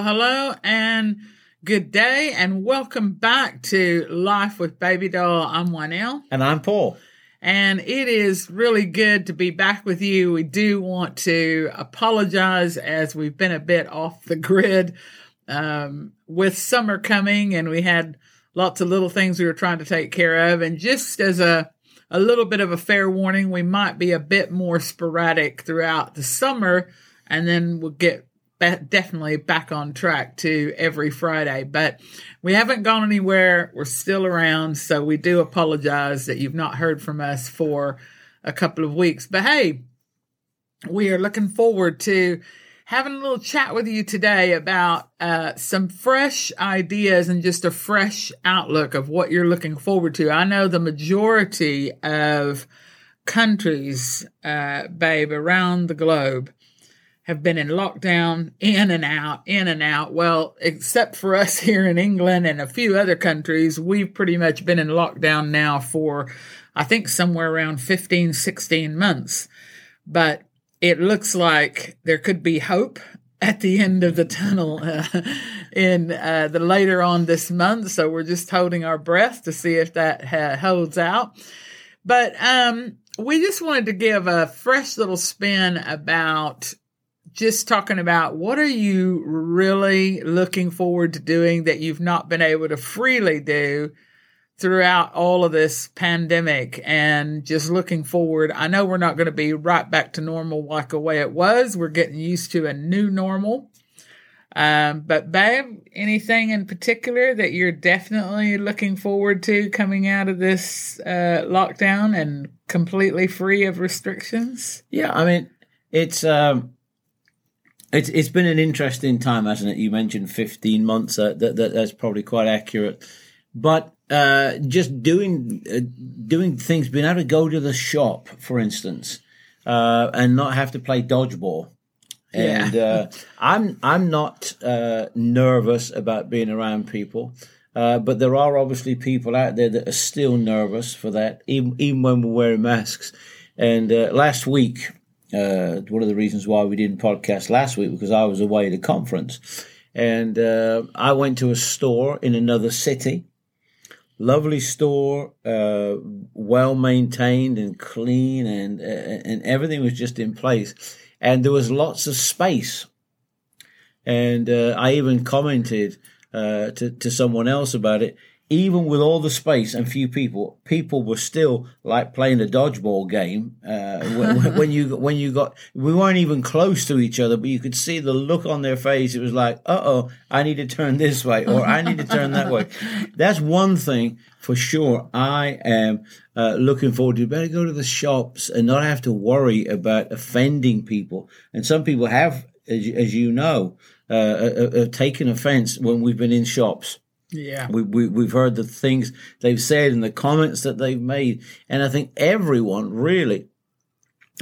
Well, hello and good day, and welcome back to Life with Baby Doll. I'm Juanelle. And I'm Paul. And it is really good to be back with you. We do want to apologize as we've been a bit off the grid um, with summer coming, and we had lots of little things we were trying to take care of. And just as a a little bit of a fair warning, we might be a bit more sporadic throughout the summer, and then we'll get definitely back on track to every Friday, but we haven't gone anywhere. We're still around. So we do apologize that you've not heard from us for a couple of weeks. But hey, we are looking forward to having a little chat with you today about uh, some fresh ideas and just a fresh outlook of what you're looking forward to. I know the majority of countries, uh, babe, around the globe have been in lockdown, in and out, in and out. Well, except for us here in England and a few other countries, we've pretty much been in lockdown now for, I think, somewhere around 15, 16 months. But it looks like there could be hope at the end of the tunnel uh, in uh, the later on this month. So we're just holding our breath to see if that uh, holds out. But um, we just wanted to give a fresh little spin about just talking about what are you really looking forward to doing that you've not been able to freely do throughout all of this pandemic and just looking forward. I know we're not going to be right back to normal like the way it was. We're getting used to a new normal. Um, but babe, anything in particular that you're definitely looking forward to coming out of this uh, lockdown and completely free of restrictions? Yeah, I mean, it's um, it's it's been an interesting time, hasn't it? You mentioned fifteen months. Uh, that, that that's probably quite accurate. But uh, just doing uh, doing things, being able to go to the shop, for instance, uh, and not have to play dodgeball. And Yeah. uh, I'm I'm not uh, nervous about being around people, uh, but there are obviously people out there that are still nervous for that, even even when we're wearing masks. And uh, last week, uh, one of the reasons why we didn't podcast last week because I was away at a conference, and uh, I went to a store in another city. Lovely store, uh, well maintained and clean, and uh, and everything was just in place, and there was lots of space. And uh, I even commented uh, to to someone else about it even with all the space and few people, people were still like playing a dodgeball game. Uh, when, when you when you got, we weren't even close to each other, but you could see the look on their face. It was like, uh oh, I need to turn this way, or I need to turn that way. That's one thing for sure. I am uh, looking forward to. Better go to the shops and not have to worry about offending people. And some people have, as, you- as you know, uh, uh, uh, taken offense when we've been in shops. Yeah. We, we, we've heard the things they've said and the comments that they've made. And I think everyone really,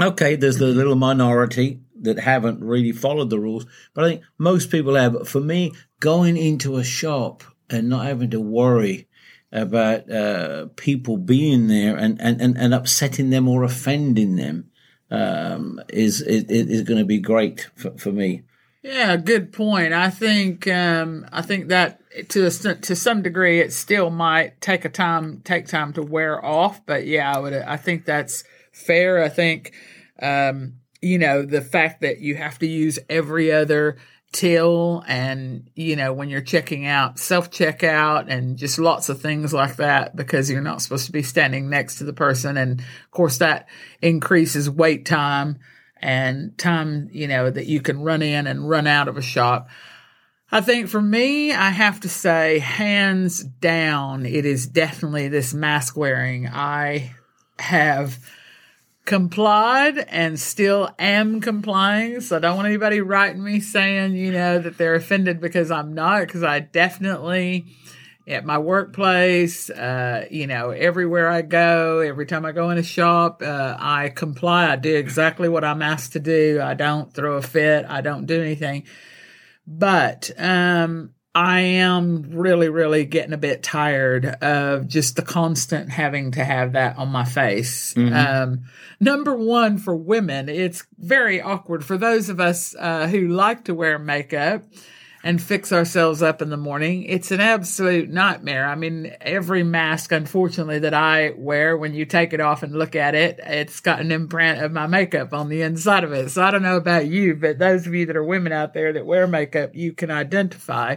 okay, there's the little minority that haven't really followed the rules, but I think most people have. But for me, going into a shop and not having to worry about uh, people being there and, and, and, and upsetting them or offending them um, is, is, is going to be great for, for me. Yeah, good point. I think um, I think that to a, to some degree, it still might take a time take time to wear off. But yeah, I would. I think that's fair. I think um, you know the fact that you have to use every other till and you know when you're checking out self checkout and just lots of things like that because you're not supposed to be standing next to the person and of course that increases wait time and time, you know, that you can run in and run out of a shop. I think for me, I have to say, hands down, it is definitely this mask wearing. I have complied and still am complying. So I don't want anybody writing me saying, you know, that they're offended because I'm not, because I definitely at my workplace, uh, you know, everywhere I go, every time I go in a shop, uh, I comply. I do exactly what I'm asked to do. I don't throw a fit. I don't do anything. But um, I am really, really getting a bit tired of just the constant having to have that on my face. Um, number one, for women, it's very awkward for those of us uh, who like to wear makeup and fix ourselves up in the morning. It's an absolute nightmare. I mean, every mask, unfortunately, that I wear, when you take it off and look at it, it's got an imprint of my makeup on the inside of it. So I don't know about you, but those of you that are women out there that wear makeup, you can identify.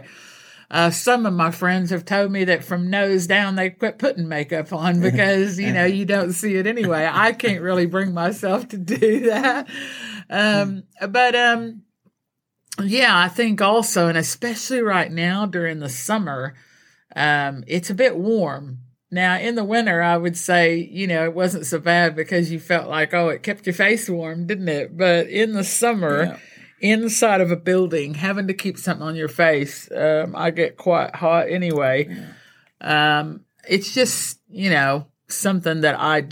Uh, some of my friends have told me that from nose down they quit putting makeup on because you know you don't see it anyway. I can't really bring myself to do that, um, but um, yeah, I think also, and especially right now during the summer, um, it's a bit warm. Now, in the winter, I would say, you know, it wasn't so bad because you felt like, oh, it kept your face warm, didn't it? But in the summer, yeah. inside of a building, having to keep something on your face, um, I get quite hot anyway. Yeah. Um, it's just, you know, something that I,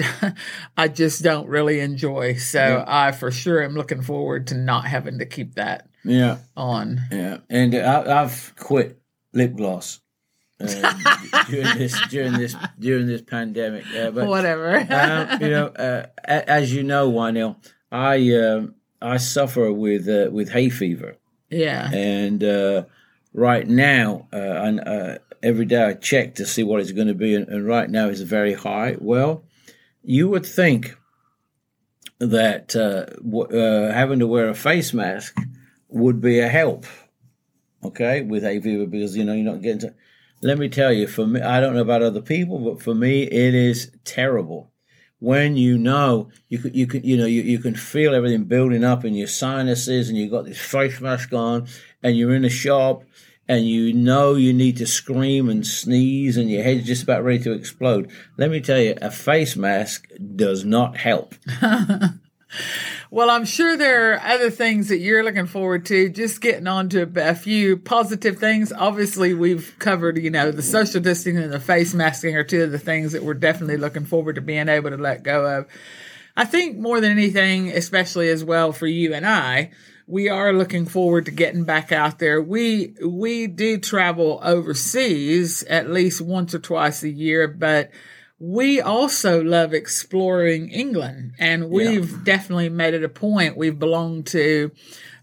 I just don't really enjoy. So yeah. I for sure am looking forward to not having to keep that yeah on. Yeah, and I, have quit lip gloss. Uh, during this during this during this pandemic, uh, but whatever. um, you know, uh, as you know, Wynell, I um, I suffer with uh, with hay fever. Yeah, and uh, right now, uh, and every day I check to see what it's going to be, and, and right now it's very high. Well, you would think that w- having to wear a face mask would be a help, okay, with fever because you know you're not getting to. Let me tell you, for me, I don't know about other people, but for me, it is terrible when you know you could you could you know you, you can feel everything building up in your sinuses and you've got this face mask on and you're in a shop and you know you need to scream and sneeze and your head's just about ready to explode. Let me tell you, a face mask does not help. Well, I'm sure there are other things that you're looking forward to. Just getting on to a few positive things. Obviously, we've covered, you know, the social distancing and the face masking are two of the things that we're definitely looking forward to being able to let go of. I think more than anything, especially as well for you and I, we are looking forward to getting back out there. We we do travel overseas at least once or twice a year, but we also love exploring England, and we've yeah. definitely made it a point. We've belonged to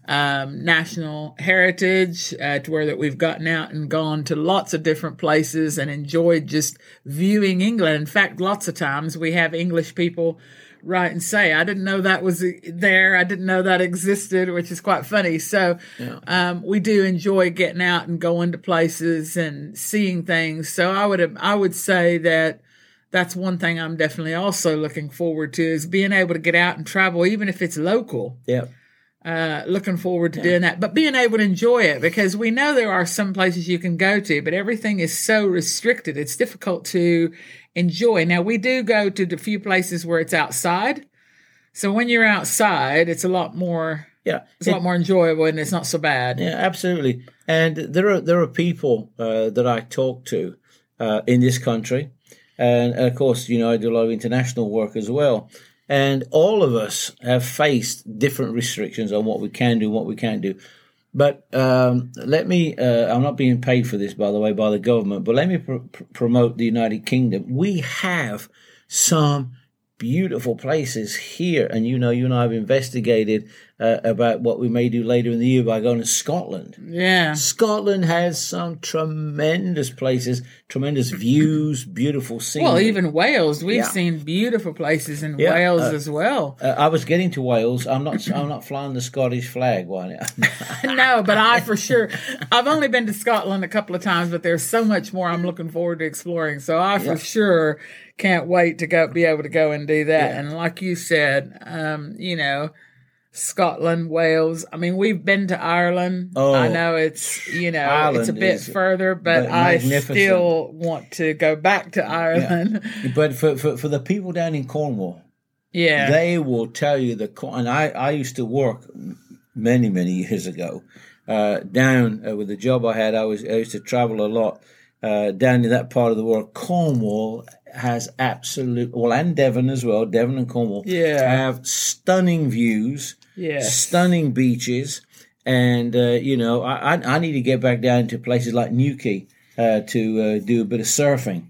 um, national heritage uh, to where that we've gotten out and gone to lots of different places and enjoyed just viewing England. In fact, lots of times we have English people write and say, I didn't know that was there. I didn't know that existed, which is quite funny. So, yeah. um, we do enjoy getting out and going to places and seeing things. So I would, I would say that, that's one thing I'm definitely also looking forward to is being able to get out and travel, even if it's local. Yeah. Uh, looking forward to yeah. doing that, but being able to enjoy it because we know there are some places you can go to, but everything is so restricted. It's difficult to enjoy. Now we do go to the few places where it's outside. So when you're outside, it's a lot more yeah, it's it, a lot more enjoyable and it's not so bad. Yeah, absolutely. And there are there are people uh, that I talk to uh, in this country and of course, you know, I do a lot of international work as well. And all of us have faced different restrictions on what we can do, what we can't do. But um, let me, uh, I'm not being paid for this, by the way, by the government, but let me pr- promote the United Kingdom. We have some beautiful places here. And you know, you and I have investigated uh, about what we may do later in the year by going to Scotland. Yeah. Scotland has some tremendous places, tremendous views, beautiful scenery. Well, even Wales, we've yeah. seen beautiful places in yeah. Wales uh, as well. Uh, I was getting to Wales. I'm not. I'm not flying the Scottish flag. Why? no, but I for sure. I've only been to Scotland a couple of times, but there's so much more I'm looking forward to exploring. So I for yeah. sure can't wait to go be able to go and do that. And like you said, um, you know Scotland, Wales. I mean, we've been to Ireland. Oh, I know it's you know Ireland it's a bit further, but I still want to go back to Ireland. Yeah. But for, for for the people down in Cornwall, yeah, they will tell you the and I I used to work many many years ago uh, down uh, with the job I had. I was I used to travel a lot uh, down in that part of the world. Cornwall has absolute well, and Devon as well. Devon and Cornwall, yeah, have stunning views yes. stunning beaches. And, uh, you know, I, I, need to get back down to places like Newquay uh, to uh, do a bit of surfing.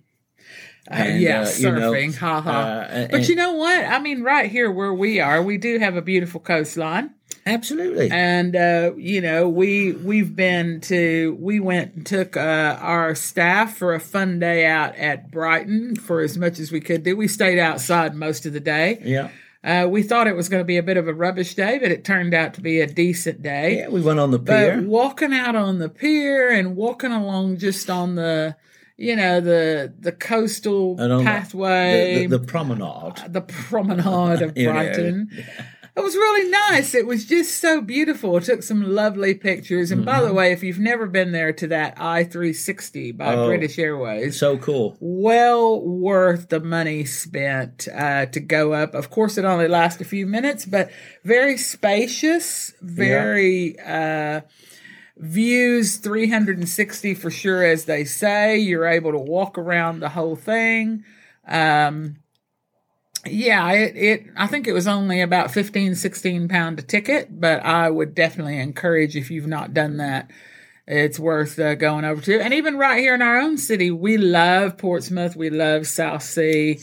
Uh, and, yeah, surfing, you know, ha ha. Uh, but you know what? I mean, right here where we are, we do have a beautiful coastline. Absolutely. and uh, you know we we've been to we went and took uh, our staff for a fun day out at Brighton for as much as we could do. We stayed outside most of the day. yeah. Uh, we thought it was going to be a bit of a rubbish day, but it turned out to be a decent day. Yeah, we went on the pier. But walking out on the pier and walking along just on the, you know, the the coastal pathway, the, the, the promenade. the promenade of Yeah. Brighton. It was really nice. It was just so beautiful. It took some lovely pictures. And by the way, if you've never been there to that i360 by Mm-hmm. Oh. British Airways, So cool. well worth the money spent uh, to go up. Of course, it only lasts a few minutes, but very spacious, very uh, views 360 for sure, as they say. You're able to walk around the whole thing. Um, yeah, it, it, I think it was only about 15, 16 pound a ticket, but I would definitely encourage if you've not done that, it's worth uh, going over to. And even right here in our own city, we love Portsmouth. We love Southsea.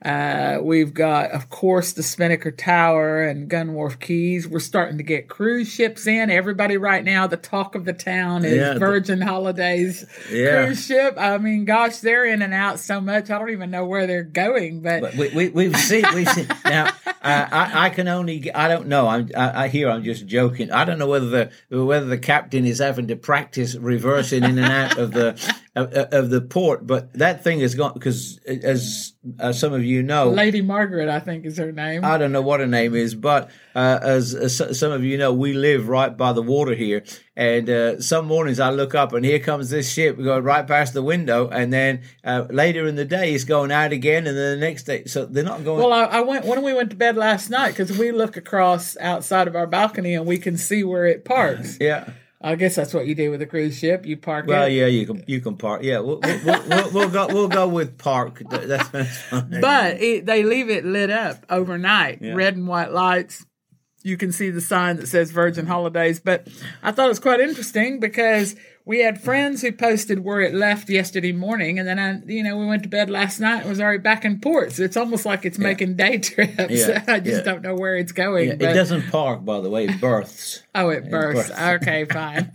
Uh, we've got, of course, the Spinnaker Tower and Gunwharf Quays. We're starting to get cruise ships in. Everybody right now, the talk of the town is Yeah, the- Virgin Holidays Yeah. cruise ship. I mean, gosh, they're in and out so much. I don't even know where they're going, but, But we, we, we've seen, we've seen. Now, uh, I, I can only, I don't know. I'm, I, I hear I'm just joking. I don't know whether the whether the captain is having to practice reversing in and out of the of, of the port, but that thing is gone because, as uh, some of you know, Lady Margaret, I think is her name. I don't know what her name is, but uh, as, as some of you know, we live right by the water here. And uh, some mornings I look up and here comes this ship going right past the window. And then uh, later in the day, it's going out again. And then the next day, so they're not going. well, I, I went when we went to bed last night because we look across outside of our balcony and we can see where it parks. yeah. I guess that's what you do with a cruise ship. You park it. Well, it. yeah, you can you can park. Yeah, we'll we'll, we'll, we'll, we'll go we'll go with park. That's, that's fine. But it, they leave it lit up overnight, Yeah. red and white lights. You can see the sign that says Virgin Holidays. But I thought it was quite interesting because we had friends who posted where it left yesterday morning, and then I, you know, we went to bed last night and was already back in port. So it's almost like it's making day trips. Yeah. I just Yeah. don't know where it's going. Yeah, it doesn't park, by the way. It berths. Oh, it bursts. Okay, fine.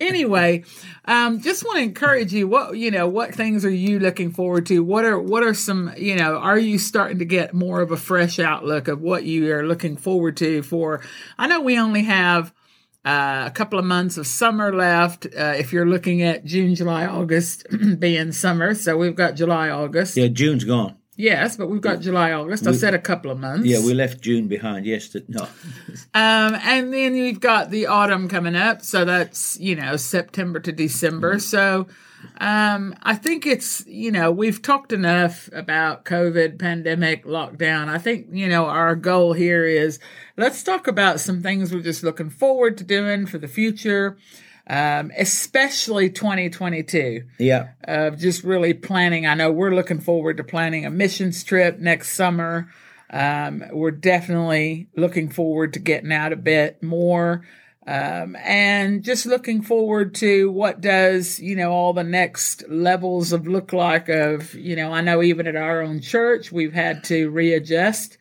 anyway, um, just want to encourage you. What you know, what things are you looking forward to? What are what are some you know? Are you starting to get more of a fresh outlook of what you are looking forward to? For I know we only have. Uh, a couple of months of summer left. Uh, if you're looking at June, July, August being summer, so we've got July, August. Yeah, June's gone. Yes, but we've got July, August. I said a couple of months. Yeah, we left June behind. Yes, no. Um, and then you've got the autumn coming up, so that's you know September to December. So, um, I think it's you know we've talked enough about COVID, pandemic, lockdown. I think you know our goal here is let's talk about some things we're just looking forward to doing for the future, um, especially 2022 Yeah, of just really planning. I know we're looking forward to planning a missions trip next summer. Um, we're definitely looking forward to getting out a bit more. Um, and just looking forward to what does, you know, all the next levels of look like of, you know, I know even at our own church, we've had to readjust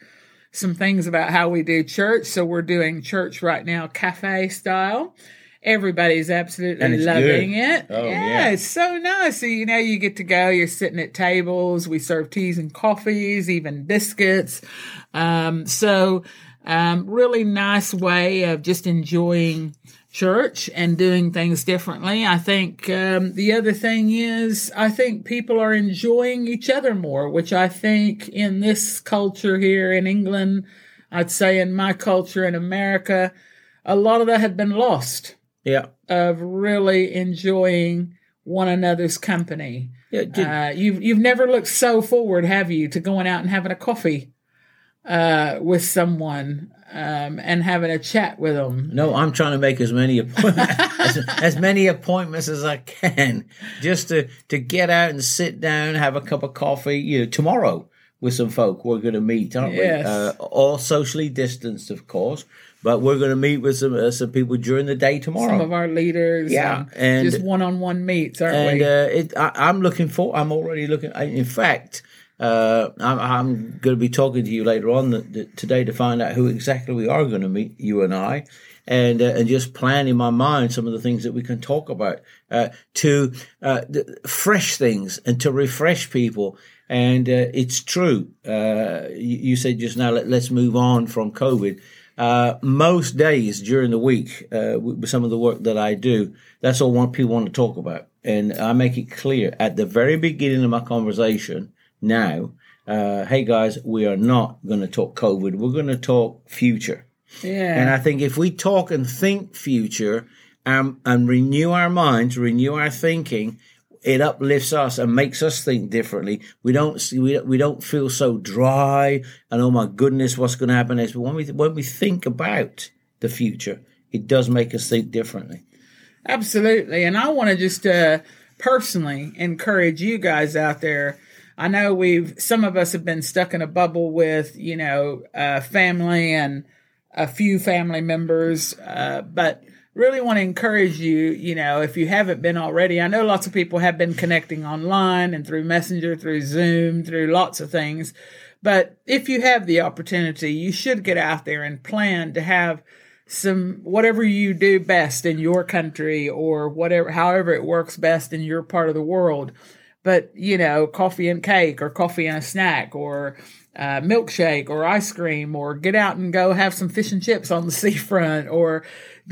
some things about how we do church. So we're doing church right now, cafe style. Everybody's absolutely loving good. it. Oh, yeah, yeah. it's so nice. So, you know, you get to go, you're sitting at tables, we serve teas and coffees, even biscuits. Um, so, um, really nice way of just enjoying church and doing things differently. I think um, the other thing is, I think people are enjoying each other more, which I think in this culture here in England, I'd say in my culture in America, a lot of that had been lost yeah, of really enjoying one another's company. yeah. ju- Uh, you've you've never looked so forward, have you, to going out and having a coffee uh, with someone um, and having a chat with them? No, I'm trying to make as many appointments as, as many appointments as I can, just to to get out and sit down, have a cup of coffee. You know, tomorrow with some folk we're going to meet, aren't Yes. we? Uh, all socially distanced, of course, but we're going to meet with some uh, some people during the day tomorrow. Some of our leaders, Yeah, and, and- just one-on-one meets, aren't and we? uh, it, I, I'm looking for. I'm already looking. In fact, Uh, I'm, I'm going to be talking to you later on th- th- today to find out who exactly we are going to meet, you and I, and uh, and just plan in my mind some of the things that we can talk about uh, to uh, fresh things and to refresh people. And uh, it's true. Uh, you, you, said just now, let, us move on from COVID. most days during the week, with some of the work that I do, that's all what people want to talk about. And I make it clear at the very beginning of my conversation now, uh, hey guys, we are not going to talk COVID. We're going to talk future. Yeah. And I think if we talk and think future um, and renew our minds, renew our thinking, it uplifts us and makes us think differently. We don't see, we, we don't feel so dry and oh my goodness, what's going to happen next. But when we, when we think about the future, it does make us think differently. Absolutely. And I want to just uh, personally encourage you guys out there I know we've some of us have been stuck in a bubble with you know uh, family and a few family members, uh, but really want to encourage you. You know, if you haven't been already, I know lots of people have been connecting online and through Messenger, through Zoom, through lots of things. But if you have the opportunity, you should get out there and plan to have some whatever you do best in your country or whatever however it works best in your part of the world but you know, coffee and cake or coffee and a snack or uh, milkshake or ice cream or get out and go have some fish and chips on the seafront or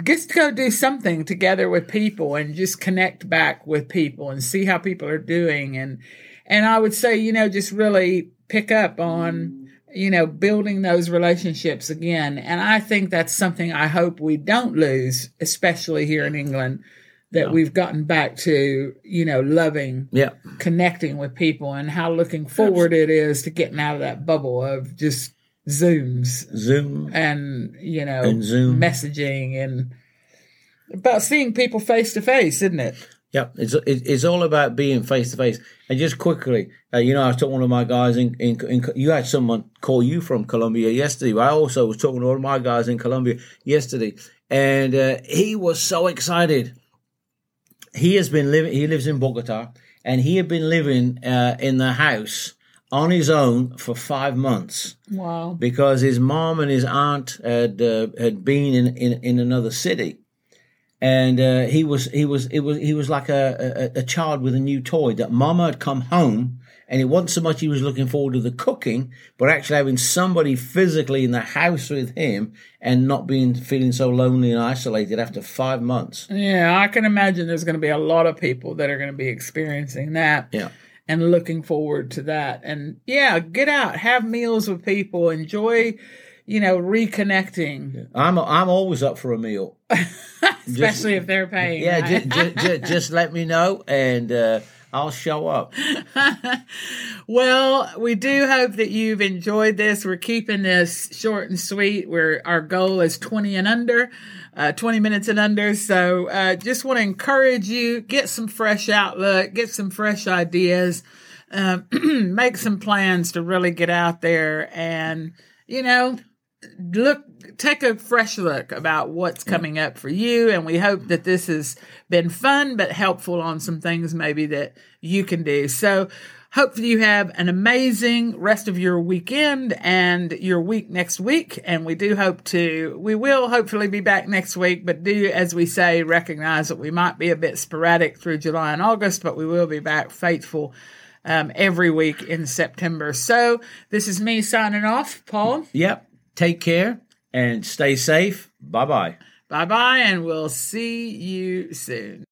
just go do something together with people and just connect back with people and see how people are doing. And and I would say you know just really pick up on you know building those relationships again. And I think that's something I hope we don't lose especially here in England that we've gotten back to, you know, loving, yeah, connecting with people, and how looking forward it is to getting out of that bubble of just Zooms, Zoom, and you know, and Zoom. messaging, and about seeing people face to face, isn't it? Yeah, it's it's all about being face to face. And just quickly, uh, you know, I was talking to one of my guys in, in, in, You had someone call you from Colombia yesterday. I also was talking to one of my guys in Colombia yesterday, and uh, he was so excited he has been living. He lives in Bogota, and he had been living uh, in the house on his own for five months. Wow! Because his mom and his aunt had uh, had been in, in in another city, and uh, he was he was it was he was like a, a, a child with a new toy. That mama had come home and it wasn't so much he was looking forward to the cooking, but actually having somebody physically in the house with him and not being feeling so lonely and isolated after five months. Yeah, I can imagine there's going to be a lot of people that are going to be experiencing that. Yeah. And looking forward to that. And yeah, get out, have meals with people, enjoy, you know, reconnecting. I'm I'm always up for a meal, especially just, if they're paying. Yeah, right? just, just, just, let me know and. Uh, I'll show up. well, we do hope that you've enjoyed this. We're keeping this short and sweet. Our goal is 20 and under, uh, 20 minutes and under. So, uh, just want to encourage you, get some fresh outlook, get some fresh ideas, uh, make some plans to really get out there and, you know, look take a fresh look about what's coming up for you and we hope that this has been fun but helpful on some things maybe that you can do so hopefully you have an amazing rest of your weekend and your week next week and we do hope to we will hopefully be back next week but do as we say recognize that we might be a bit sporadic through july and august but we will be back faithful um, every week in September. So this is me signing off, Paul. Yep. Take care and stay safe. Bye bye. Bye bye, and we'll see you soon.